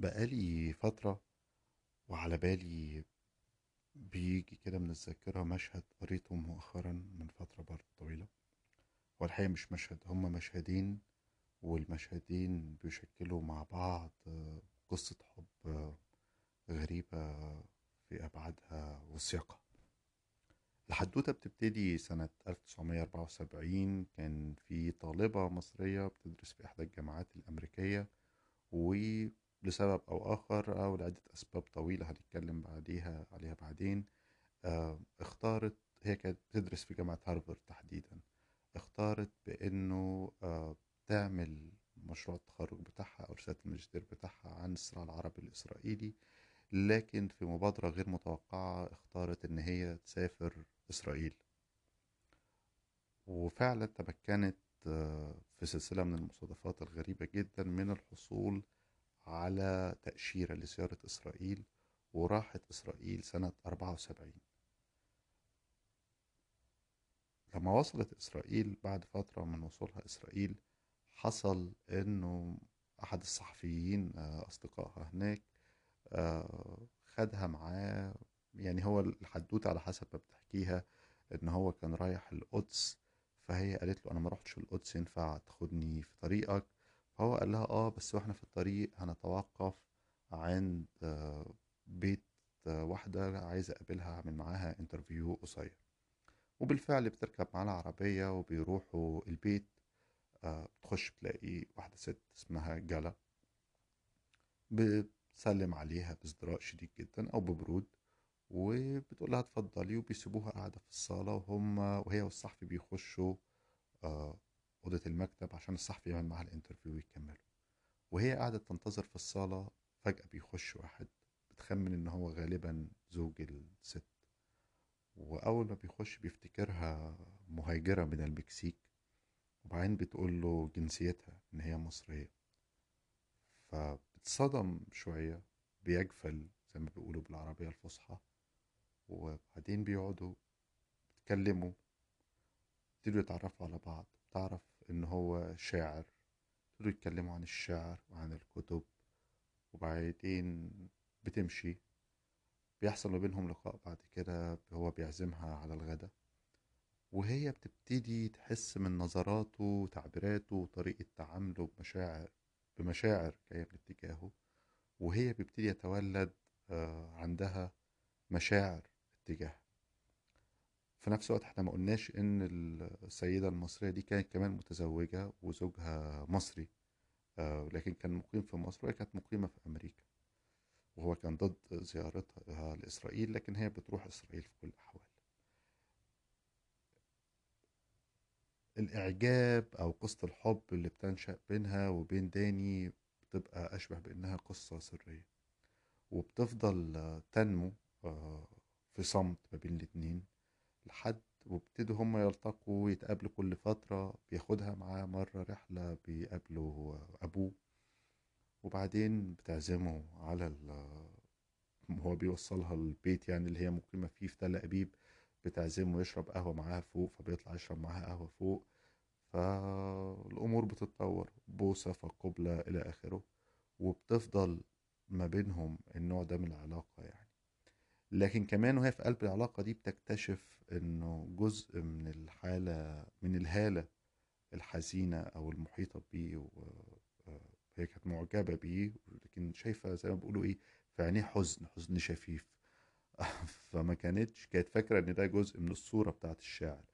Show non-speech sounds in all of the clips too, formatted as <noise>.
بقالي فترة وعلى بالي بيجي كده من الذاكرة مشهد قريته مؤخرا من فترة برضه طويلة. هو الحقيقة مش مشهد هما مشهدين والمشهدين بيشكلوا مع بعض قصة حب غريبة في أبعادها وسياقها. الحدوتة بتبتدي سنة 1974 كان في طالبة مصرية بتدرس في إحدى الجامعات الأمريكية ولسبب أو آخر أو لعدة أسباب طويلة هنتكلم بعديها عليها بعدين. آه، اختارت هي كانت بتدرس في جامعة هارفارد تحديدا. اختارت بأنه آه، تعمل مشروع التخرج بتاعها أو رسالة الماجستير بتاعها عن الصراع العربي الإسرائيلي. لكن في مبادرة غير متوقعة اختارت إن هي تسافر إسرائيل. وفعلا تمكنت آه، في سلسلة من المصادفات الغريبة جدا من الحصول على تأشيرة لزيارة إسرائيل وراحت إسرائيل سنة 74 لما وصلت إسرائيل بعد فترة من وصولها إسرائيل حصل إنه أحد الصحفيين آه، أصدقائها هناك آه، خدها معاه. يعني هو الحدوتة على حسب ما بتحكيها إن هو كان رايح القدس فهي قالت له أنا ما رحتش القدس ينفع تاخدني في طريقك؟ فهو قال لها آه بس وإحنا في الطريق هنتوقف عند آه، بيت آه، واحدة عايزة أقابلها أعمل معاها interview قصير. وبالفعل بتركب معاه العربية وبيروحوا البيت. آه، بتخش بتلاقي واحدة ست اسمها جلا بتسلم عليها بازدراء شديد جدا أو ببرود وبتقول لها اتفضلي وبيسيبوها قاعدة في الصالة وهم وهي والصحفي بيخشوا أوضة المكتب عشان الصحفي يعمل معاها ال interview ويكملوا وهي قاعدة تنتظر في الصالة فجأة بيخش واحد بتخمن إن هو غالبا زوج الست. وأول ما بيخش بيفتكرها مهاجرة من المكسيك وبعدين بتقول له جنسيتها إن هي مصرية. فبتصدم شوية بيجفل زي ما بيقولوا بالعربية الفصحى. وبعدين بيقعدوا يتكلموا يبتدوا يتعرفوا على بعض. تعرف إن هو شاعر. يبتدوا يتكلموا عن الشعر وعن الكتب وبعدين بتمشي. بيحصل ما بينهم لقاء بعد كده هو بيعزمها على الغداء وهي بتبتدي تحس من نظراته وتعبيراته وطريقة تعامله بمشاعر بمشاعر جاية من اتجاهه. وهي بيبتدي يتولد آه، عندها مشاعر اتجاهه في نفس الوقت إحنا ما قلناش إن السيدة المصرية دي كانت كمان متزوجة وزوجها مصري آه، لكن كان مقيم في مصر وهي كانت مقيمة في أمريكا. وهو كان ضد زيارتها لإسرائيل لكن هي بتروح إسرائيل في كل الأحوال. الإعجاب أو قصة الحب اللي بتنشأ بينها وبين داني بتبقى أشبه بأنها قصة سرية. وبتفضل تنمو آه، في صمت ما بين الاتنين. لحد وابتدوا هما يلتقوا ويتقابلوا كل فترة بياخدها معاه مرة رحلة بيقابلوا أبوه وبعدين بتعزمه على هو بيوصلها البيت يعني اللي هي مقيمة فيه في تل أبيب بتعزمه يشرب قهوة معاها فوق فبيطلع يشرب معاها قهوة فوق فالأمور بتتطور بوسة فقبلة إلى آخره وبتفضل ما بينهم النوع ده من العلاقة يعني. لكن كمان وهي في قلب العلاقة دي بتكتشف إنه جزء من الحالة من الهالة الحزينة أو المحيطة بيه وهي كانت معجبة بيه لكن شايفة زي ما بيقولوا إيه في عينيه حزن حزن شفيف. <laughs> فما كانتش كانت فاكرة إن ده جزء من الصورة بتاعت الشاعر.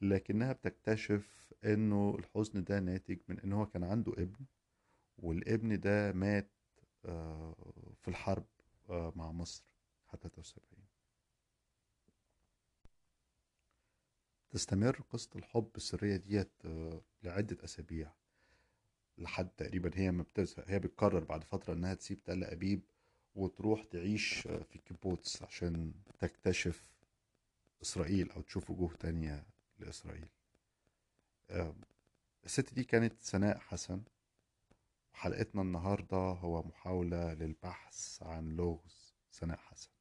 لكنها بتكتشف إنه الحزن ده ناتج من إن هو كان عنده ابن والابن ده مات آه، في الحرب آه، مع مصر. حتى 73 تستمر قصة الحب السرية ديت آه، لعدة أسابيع لحد تقريبا هي ما بتزهق هي بتقرر بعد فترة إنها تسيب تل أبيب وتروح تعيش في كيبوتس عشان تكتشف إسرائيل أو تشوف وجوه تانية لإسرائيل. آه، الست دي كانت سناء حسن. وحلقتنا النهاردة هو محاولة للبحث عن لغز سناء حسن.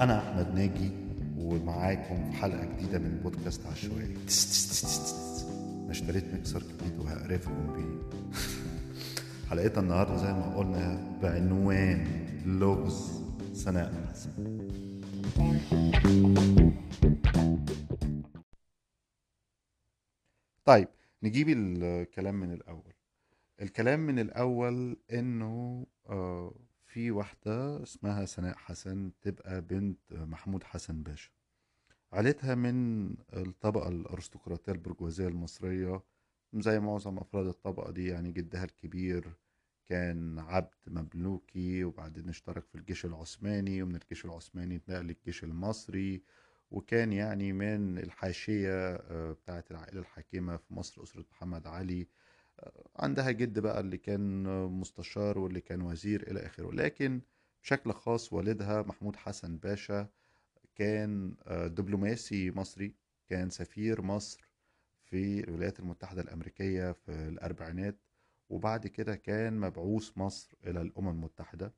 أنا أحمد ناجي ومعاكم في حلقة جديدة من بودكاست عشوائي. أنا اشتريت ميكسر جديد وهقرفكم بيه <laughs> حلقتنا النهاردة زي ما قلنا بعنوان لغز سناء طيب نجيب الكلام من الأول. الكلام من الأول إنه آه، في واحدة اسمها سناء حسن تبقى بنت محمود حسن باشا. عيلتها من الطبقة الأرستقراطية البرجوازية المصرية زي معظم أفراد الطبقة دي يعني جدها الكبير كان عبد مملوكي وبعدين اشترك في الجيش العثماني ومن الجيش العثماني اتنقل للجيش المصري وكان يعني من الحاشية آه، بتاعة العائلة الحاكمة في مصر أسرة محمد علي. عندها جد بقى اللي كان مستشار واللي كان وزير إلى آخره. لكن بشكل خاص والدها محمود حسن باشا كان آه، دبلوماسي مصري كان سفير مصر في الولايات المتحدة الأمريكية في الأربعينات وبعد كده كان مبعوث مصر إلى الأمم المتحدة.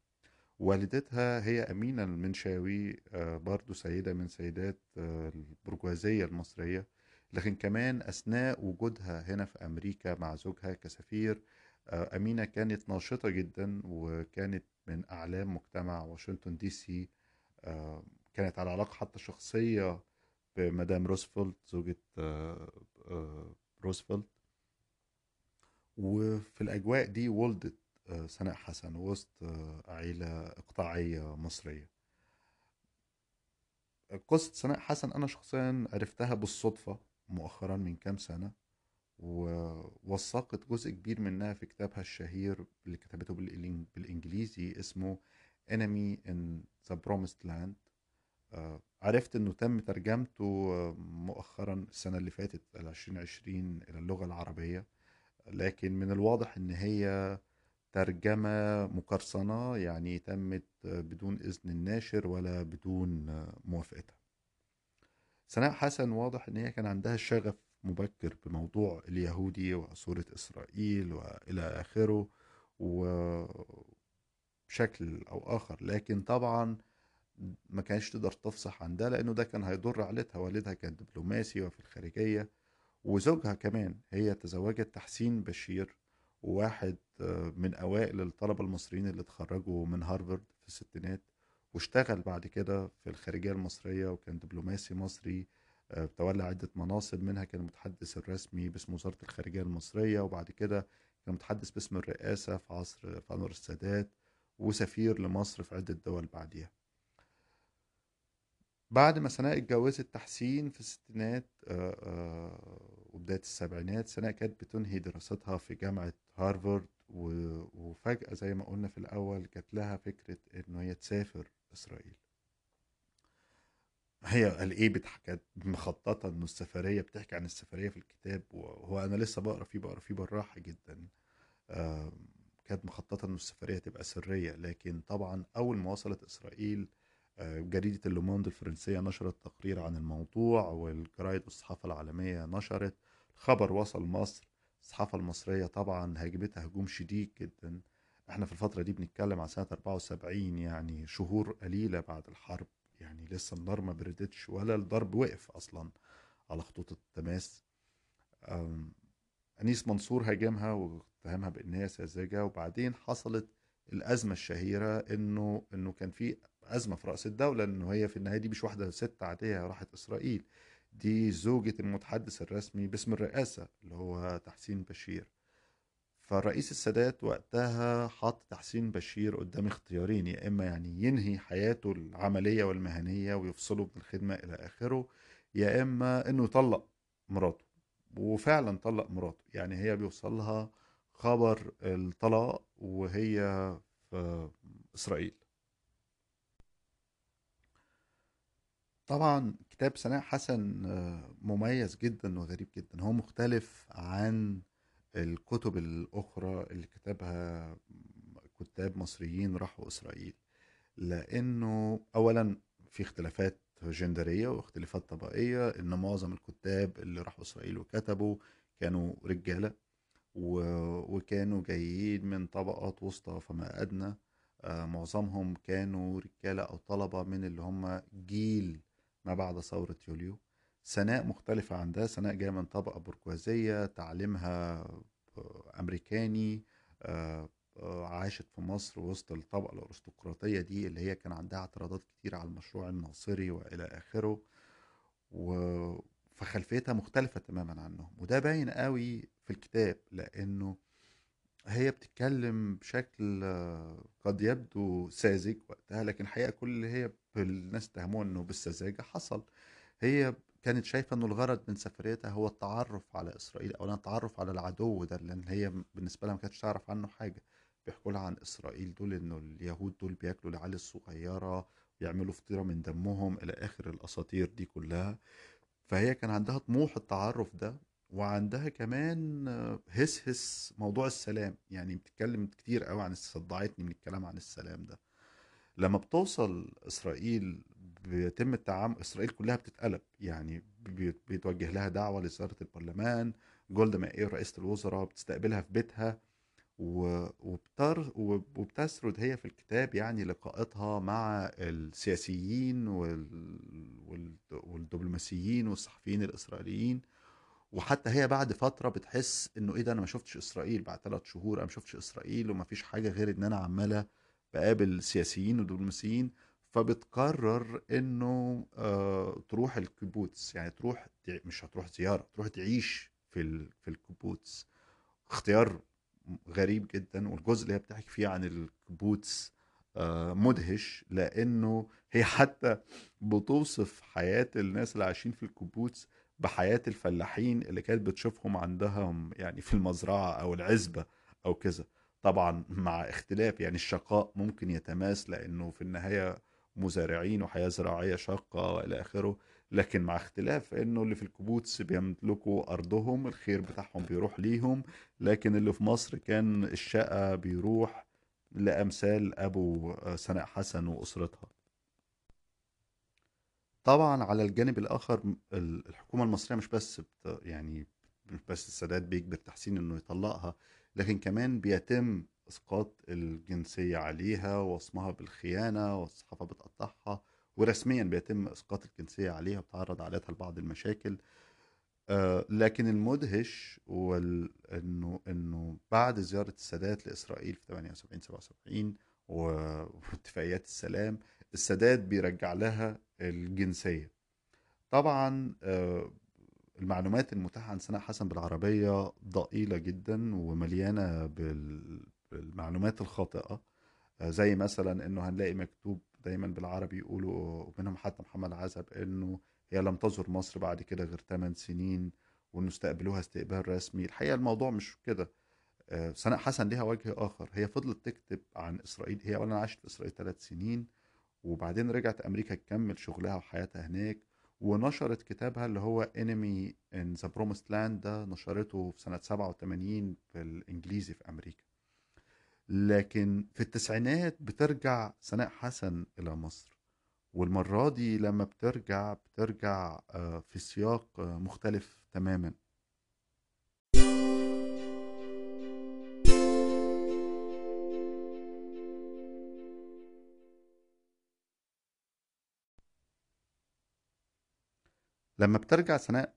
والدتها هي أمينة المنشاوي آه، برضو سيدة من سيدات آه، البرجوازية المصرية. لكن كمان أثناء وجودها هنا في أمريكا مع زوجها كسفير آه، أمينة كانت ناشطة جدا وكانت من أعلام مجتمع واشنطن دي سي كانت على علاقة حتى شخصية بمدام روزفلت زوجة روزفلت. وفي الأجواء دي ولدت سناء حسن وسط عيلة إقطاعية مصرية. قصة سناء حسن أنا شخصيا عرفتها بالصدفة. مؤخرا من كام سنة ووثقت جزء كبير منها في كتابها الشهير اللي كتبته بالإنجليزي اسمه Enemy in the Promised Land. عرفت إنه تم ترجمته مؤخرا السنة اللي فاتت 2020 إلى اللغة العربية. لكن من الواضح إن هي ترجمة مقرصنة يعني تمت بدون إذن الناشر ولا بدون موافقتها. سناء حسن واضح إن هي كان عندها شغف مبكر بموضوع اليهودي وصورة إسرائيل وإلى آخره وبشكل أو آخر. لكن طبعا ما كانش تقدر تفصح عن ده لأنه ده كان هيضر عائلتها والدها كان دبلوماسي وفي الخارجية وزوجها كمان. هي تزوجت تحسين بشير وواحد آه، من أوائل الطلبة المصريين اللي اتخرجوا من هارفارد في الستينات. واشتغل بعد كده في الخارجية المصرية وكان دبلوماسي مصري آه، تولى عدة مناصب منها كان المتحدث الرسمي باسم وزارة الخارجية المصرية وبعد كده كان متحدث باسم الرئاسة في عصر في أنور السادات وسفير لمصر في عدة دول بعديها. بعد ما سناء اتجوزت تحسين في الستينات آه، آه، وبداية السبعينات سناء كانت بتنهي دراستها في جامعة هارفارد وفجأة زي ما قلنا في الأول جات لها فكرة إنه هي تسافر إسرائيل. هي قال إيه كانت مخططة إنه السفرية بتحكي عن السفرية في الكتاب وهو أنا لسه بقرأ فيه بقرأ فيه بالراحة جدا. كانت مخططة إنه السفرية تبقى سرية لكن طبعا أول ما وصلت إسرائيل جريدة اللوموند الفرنسية نشرت تقرير عن الموضوع والجرايد والصحافة العالمية نشرت. الخبر وصل مصر. الصحافة المصرية طبعا هاجمتها هجوم شديد جدا. إحنا في الفترة دي بنتكلم عن سنة 74 يعني شهور قليلة بعد الحرب. يعني لسه النار ما بردتش ولا الضرب وقف أصلا على خطوط التماس. أنيس منصور هاجمها واتهمها بأن هي ساذجة وبعدين حصلت الأزمة الشهيرة إنه إنه كان في أزمة في رأس الدولة إنه هي في النهاية دي مش واحدة ست عادية راحت إسرائيل. دي زوجة المتحدث الرسمي باسم الرئاسة اللي هو تحسين بشير. فالرئيس السادات وقتها حط تحسين بشير قدام اختيارين يا إما يعني ينهي حياته العملية والمهنية ويفصله من الخدمة إلى آخره يا إما إنه يطلق مراته. وفعلا طلق مراته. يعني هي بيوصلها خبر الطلاق وهي في إسرائيل. طبعا كتاب سناء حسن مميز جدا وغريب جدا. هو مختلف عن الكتب الأخرى اللي كتبها كتاب مصريين راحوا إسرائيل لأنه أولا في اختلافات جندرية واختلافات طبقية إن معظم الكتاب اللي راحوا إسرائيل وكتبوا كانوا رجالة وكانوا جايين من طبقات وسطى فما أدنى. آه، معظمهم كانوا رجالة أو طلبة من اللي هم جيل ما بعد ثورة يوليو. سناء مختلفة عن ده سناء جاية من طبقة برجوازية تعليمها أمريكاني آه، آه، عاشت في مصر وسط الطبقة الأرستقراطية دي اللي هي كان عندها اعتراضات كتير على المشروع الناصري وإلى آخره و... فخلفيتها مختلفة تماما عنهم. وده باين قوي في الكتاب لأنه هي بتتكلم بشكل آه، قد يبدو ساذج وقتها لكن الحقيقة كل اللي هي الناس اتهموه إنه بالسذاجة حصل. هي كانت شايفة إنه الغرض من سفريتها هو التعرف على إسرائيل أو التعرف على العدو ده لأن هي بالنسبة لها ما كانتش تعرف عنه حاجة. بيحكوا لها عن إسرائيل دول إنه اليهود دول بياكلوا العيال الصغيرة بيعملوا فطيرة من دمهم إلى آخر الأساطير دي كلها. فهي كان عندها طموح التعرف ده وعندها كمان هس هس موضوع السلام. يعني بتتكلم كتير قوي عن صدعتني من الكلام عن السلام ده. لما بتوصل إسرائيل بيتم التعامل إسرائيل كلها بتتقلب يعني بيتوجه لها دعوة لزياره البرلمان جولدا مائير رئيسة الوزراء بتستقبلها في بيتها وبتر وبتسرد هي في الكتاب يعني لقاءاتها مع السياسيين والدبلوماسيين والصحفيين الإسرائيليين. وحتى هي بعد فترة بتحس إنه إيه ده أنا ما شفتش إسرائيل بعد ثلاث شهور أنا ما شفتش إسرائيل وما فيش حاجة غير إن أنا عمالة بقابل سياسيين ودبلوماسيين. فبتقرر إنه آه تروح الكيبوتس يعني تروح مش هتروح زيارة تروح تعيش في في الكيبوتس. اختيار غريب جدا والجزء اللي هي بتحكي فيه عن الكيبوتس آه مدهش لأنه هي حتى بتوصف حياة الناس اللي عايشين في الكيبوتس بحياة الفلاحين اللي كانت بتشوفهم عندهم يعني في المزرعة أو العزبة أو كذا. طبعا مع اختلاف يعني الشقاء ممكن يتماثل لأنه في النهاية مزارعين وحياة زراعية شاقة وإلى آخره. لكن مع اختلاف إنه اللي في الكيبوتس بيملكوا أرضهم الخير بتاعهم بيروح ليهم. لكن اللي في مصر كان الشقة بيروح لأمثال أبو سناء حسن وأسرتها. طبعا على الجانب الآخر الحكومة المصرية مش بس يعني مش بس السادات بيجبر تحسين إنه يطلقها لكن كمان بيتم إسقاط الجنسية عليها ووصمها بالخيانة والصحافه بتقطعها ورسميا بيتم إسقاط الجنسية عليها وبتعرض عائلتها لبعض المشاكل. آه لكن المدهش وال... إنه إنه بعد زيارة السادات لإسرائيل في 78 77 واتفاقيات السلام السادات بيرجع لها الجنسية. طبعا آه المعلومات المتاحة عن سناء حسن بالعربية ضئيلة جدا ومليانة بالمعلومات الخاطئة آه، زي مثلا إنه هنلاقي مكتوب دايما بالعربي يقولوا ومنهم حتى محمد عزب إنه هي لم تزر مصر بعد كده غير 8 سنين وإنه استقبلوها استقبال رسمي. الحقيقة الموضوع مش كده. آه، سناء حسن ليها وجه آخر. هي فضلت تكتب عن إسرائيل هي اولا عاشت في إسرائيل ثلاث سنين وبعدين رجعت أمريكا تكمل شغلها وحياتها هناك ونشرت كتابها اللي هو Enemy in the Promised Land ده نشرته في سنة 87 في الإنجليزي في أمريكا. لكن في التسعينات بترجع سناء حسن إلى مصر والمرة دي لما بترجع بترجع آه، في سياق آه، مختلف تماما. لما بترجع سناء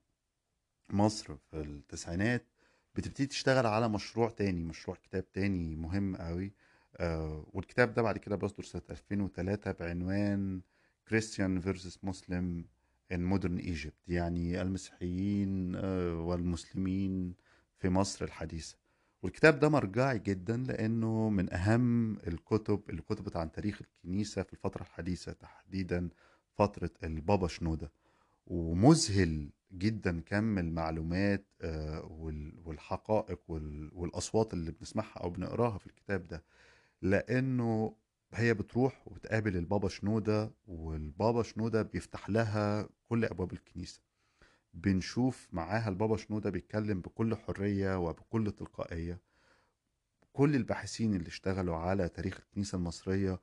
مصر في التسعينات بتبتدي تشتغل على مشروع تاني مشروع كتاب تاني مهم قوي آه والكتاب ده بعد كده بيصدر سنة 2003 بعنوان Christian versus Muslim in Modern Egypt يعني المسيحيين آه والمسلمين في مصر الحديثة. والكتاب ده مرجعي جدا لأنه من أهم الكتب اللي كتبت عن تاريخ الكنيسة في الفترة الحديثة تحديدا فترة البابا شنودة. ومذهل جدا كم المعلومات آه، والحقائق والأصوات اللي بنسمعها أو بنقراها في الكتاب ده لأنه هي بتروح وبتقابل البابا شنودة والبابا شنودة بيفتح لها كل أبواب الكنيسة. بنشوف معاها البابا شنودة بيتكلم بكل حرية وبكل تلقائية. كل الباحثين اللي اشتغلوا على تاريخ الكنيسة المصرية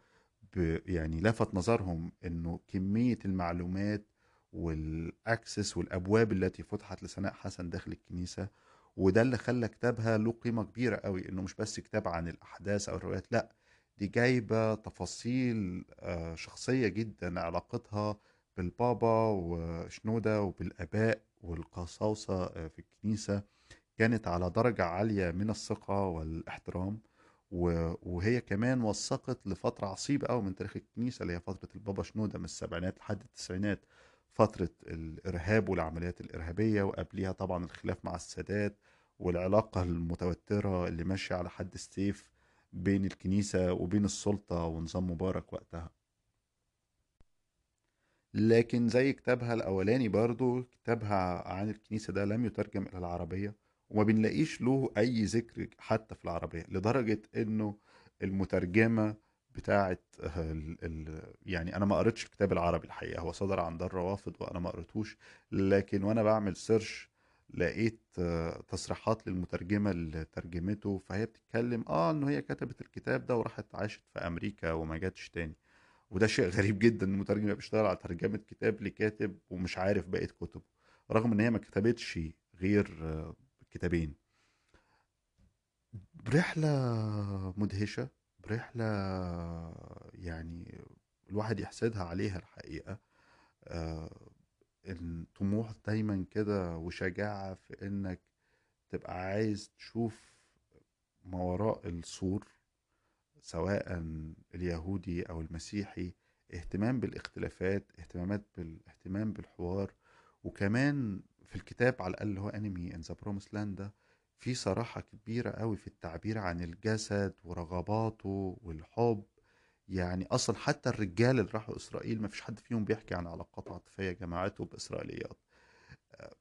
يعني لفت نظرهم إنه كمية المعلومات والاكسس والابواب التي فتحت لسناء حسن داخل الكنيسة وده اللي خلى كتابها له قيمة كبيرة قوي إنه مش بس كتاب عن الأحداث أو الروايات لأ دي جايبة تفاصيل آه، شخصية جدا علاقتها بالبابا وشنودة وبالآباء والقساوسة آه، في الكنيسة كانت على درجة عالية من الثقة والاحترام وهي كمان وثقت لفترة عصيبة قوي من تاريخ الكنيسة اللي هي فترة البابا شنودة من السبعينات لحد التسعينات. فترة الإرهاب والعمليات الإرهابية وقبليها طبعا الخلاف مع السادات والعلاقة المتوترة اللي ماشية على حد السيف بين الكنيسة وبين السلطة ونظام مبارك وقتها. لكن زي كتابها الأولاني برضو كتابها عن الكنيسة ده لم يترجم إلى العربية وما بنلاقيش له أي ذكر حتى في العربية لدرجة إنه المترجمة بتاعت ال ال يعني أنا ما قريتش الكتاب العربي الحقيقة هو صدر عن دار روافض وأنا ما قريتوش لكن وأنا بعمل سيرش لقيت آه، تصريحات للمترجمة اللي ترجمته فهي بتتكلم آه انه هي كتبت الكتاب ده وراحت عاشت في أمريكا وما جاتش تاني. وده شيء <laughs> غريب جدا إن المترجم بيشتغل على ترجمة كتاب لكاتب ومش عارف بقية كتبه رغم إن هي ما كتبتش غير آه، كتابين. برحلة مدهشة برحلة يعني الواحد يحسدها عليها الحقيقة آه، الطموح دايما كده وشجاعة في إنك تبقى عايز تشوف ما وراء السور سواء اليهودي أو المسيحي اهتمام بالاختلافات اهتمامات بالاهتمام بالحوار وكمان في الكتاب على الأقل اللي هو Enemy in the Promised Land ده في صراحة كبيرة قوي في التعبير عن الجسد ورغباته والحب. يعني أصلا حتى الرجال اللي راحوا إسرائيل ما فيش حد فيهم بيحكي عن علاقات عاطفية جمعته بإسرائيليات.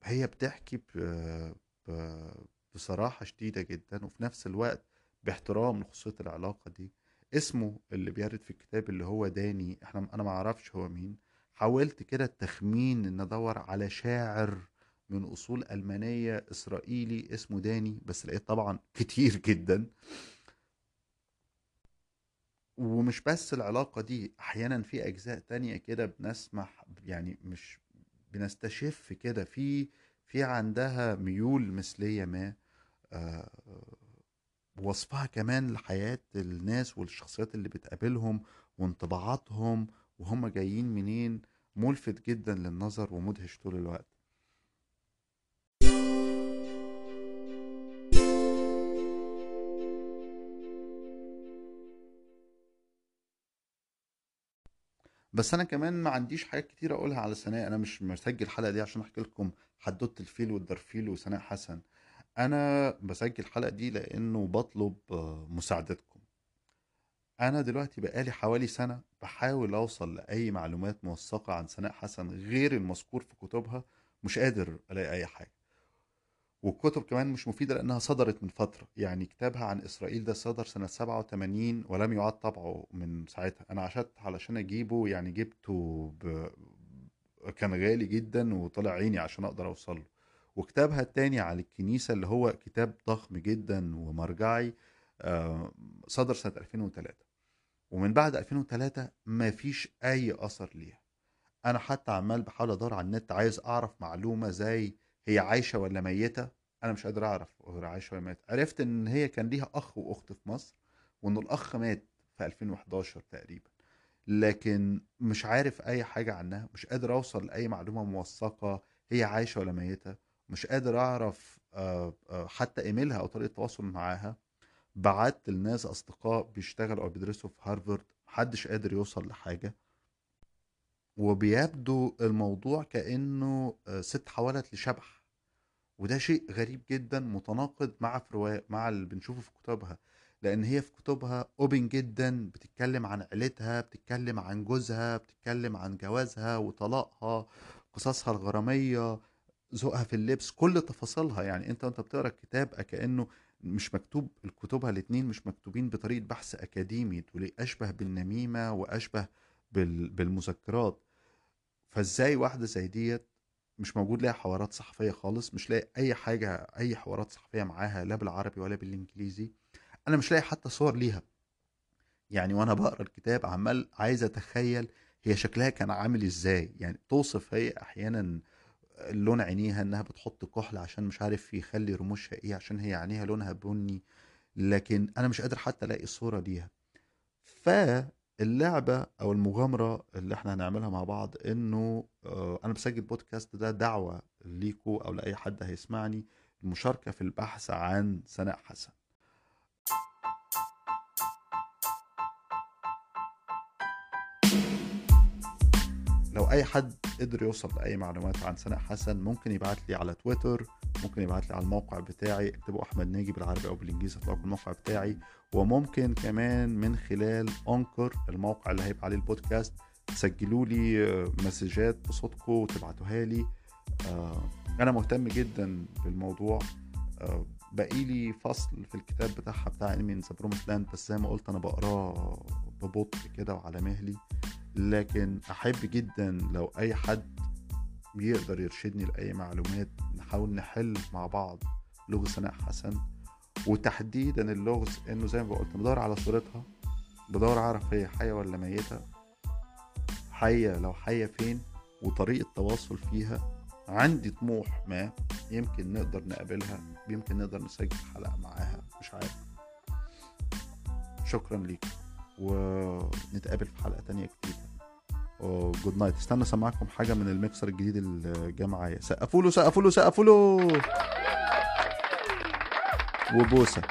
هي بتحكي ب- ب- بصراحة شديدة جدا وفي نفس الوقت باحترام لخصوصية العلاقة دي. اسمه اللي بيرد في الكتاب اللي هو داني إحنا أنا ما أعرفش هو مين. حاولت كده التخمين إن أدور على شاعر من أصول ألمانية إسرائيلي اسمه داني بس لقيت طبعا كتير جدا. ومش بس العلاقة دي أحيانا في أجزاء تانية كده بنسمح يعني مش بنستشف كده في في عندها ميول مثلية ما آه، وصفها كمان لحياة الناس والشخصيات اللي بتقابلهم وانطباعاتهم وهم جايين منين. ملفت جدا للنظر ومدهش طول الوقت. بس أنا كمان ما عنديش حاجات كتير أقولها على سناء أنا مش مسجل الحلقة دي عشان أحكي لكم حدوتة الفيل والدرفيل وسناء حسن. أنا بسجل الحلقة دي لأنه بطلب آه، مساعدتكم. أنا دلوقتي بقالي حوالي سنة بحاول أوصل لأي معلومات موثقة عن سناء حسن غير المذكور في كتبها. مش قادر ألاقي أي حاجة. والكتب كمان مش مفيدة لأنها صدرت من فترة. يعني كتابها عن إسرائيل ده صدر سنة 87 ولم يعاد طبعه من ساعتها. أنا عشت علشان أجيبه يعني جبته ب... كان غالي جدا وطلع عيني عشان أقدر أوصل له. وكتابها التاني على الكنيسة اللي هو كتاب ضخم جدا ومرجعي آه، صدر سنة 2003 ومن بعد 2003 ما فيش أي أثر ليها. أنا حتى عمال بحاول أدور على النت عايز أعرف معلومة زي هي عايشة ولا ميتة؟ أنا مش قادر أعرف غير عايشة ولا ميتة. عرفت إن هي كان ليها أخ وأخت في مصر وإن الأخ مات في 2011 تقريبا. لكن مش عارف أي حاجة عنها مش قادر أوصل لأي معلومة موثقة هي عايشة ولا ميتة. مش قادر أعرف آه، آه، حتى إيميلها أو طريقة التواصل معاها. بعت لناس أصدقاء بيشتغلوا أو بيدرسوا في هارفارد محدش قادر يوصل لحاجة. وبيبدو الموضوع كأنه آه، ست حولت لشبح. وده شيء غريب جدا متناقض مع في رواية مع اللي بنشوفه في كتبها. لأن هي في كتبها اوبن جدا بتتكلم عن عيلتها بتتكلم عن جوزها بتتكلم عن جوازها وطلاقها قصصها الغرامية ذوقها في اللبس كل تفاصيلها. يعني أنت وأنت بتقرأ الكتاب كأنه مش مكتوب الكتبها الاتنين مش مكتوبين بطريقة بحث أكاديمي. دول أشبه بالنميمة وأشبه بال- بالمذكرات. فازاي واحدة زي ديت مش موجود لها حوارات صحفية خالص مش لاقي أي حاجة أي حوارات صحفية معاها لا بالعربي ولا بالإنجليزي. أنا مش لاقي حتى صور ليها. يعني وأنا بقرأ الكتاب عمال عايز أتخيل هي شكلها كان عامل إزاي. يعني توصف هي أحيانا لون عينيها إنها بتحط كحل عشان مش عارف يخلي رموشها إيه عشان هي عينيها لونها بني. لكن أنا مش قادر حتى ألاقي صورة ليها. ف اللعبة أو المغامرة اللي إحنا هنعملها مع بعض إنه آه، أنا بسجل بودكاست ده دعوة ليكوا أو لأي حد هيسمعني المشاركة في البحث عن سناء حسن. لو أي حد قدر يوصل لأي معلومات عن سناء حسن ممكن يبعت لي على تويتر ممكن يبعت لي على الموقع بتاعي اكتبوا أحمد ناجي بالعربي أو بالإنجليزي هتلاقوا الموقع بتاعي. وممكن كمان من خلال Anchor الموقع اللي هيبقى عليه البودكاست تسجلوا لي آه، مسجات بصوتكم وتبعتوها لي. آه، أنا مهتم جدا بالموضوع. آه، باقي لي فصل في الكتاب بتاعها بتاع Enemy the Land بس زي ما قلت أنا بقراه ببطء كده وعلى مهلي. لكن أحب جدا لو أي حد بيقدر يرشدني لأي معلومات نحاول نحل مع بعض لغز سناء حسن. وتحديدا اللغز إنه زي ما قلت بدور على صورتها بدور أعرف هي حية ولا ميتة. حية لو حية فين؟ وطريقة تواصل فيها. عندي طموح ما يمكن نقدر نقابلها يمكن نقدر نسجل حلقة معاها مش عارف. شكرا ليك ونتقابل في حلقة تانية جديدة. good night استنى اسمعكم حاجة من الميكسر الجديد اللي جه معايا سقفوا له سقفوا له سقفوا له وبوسة.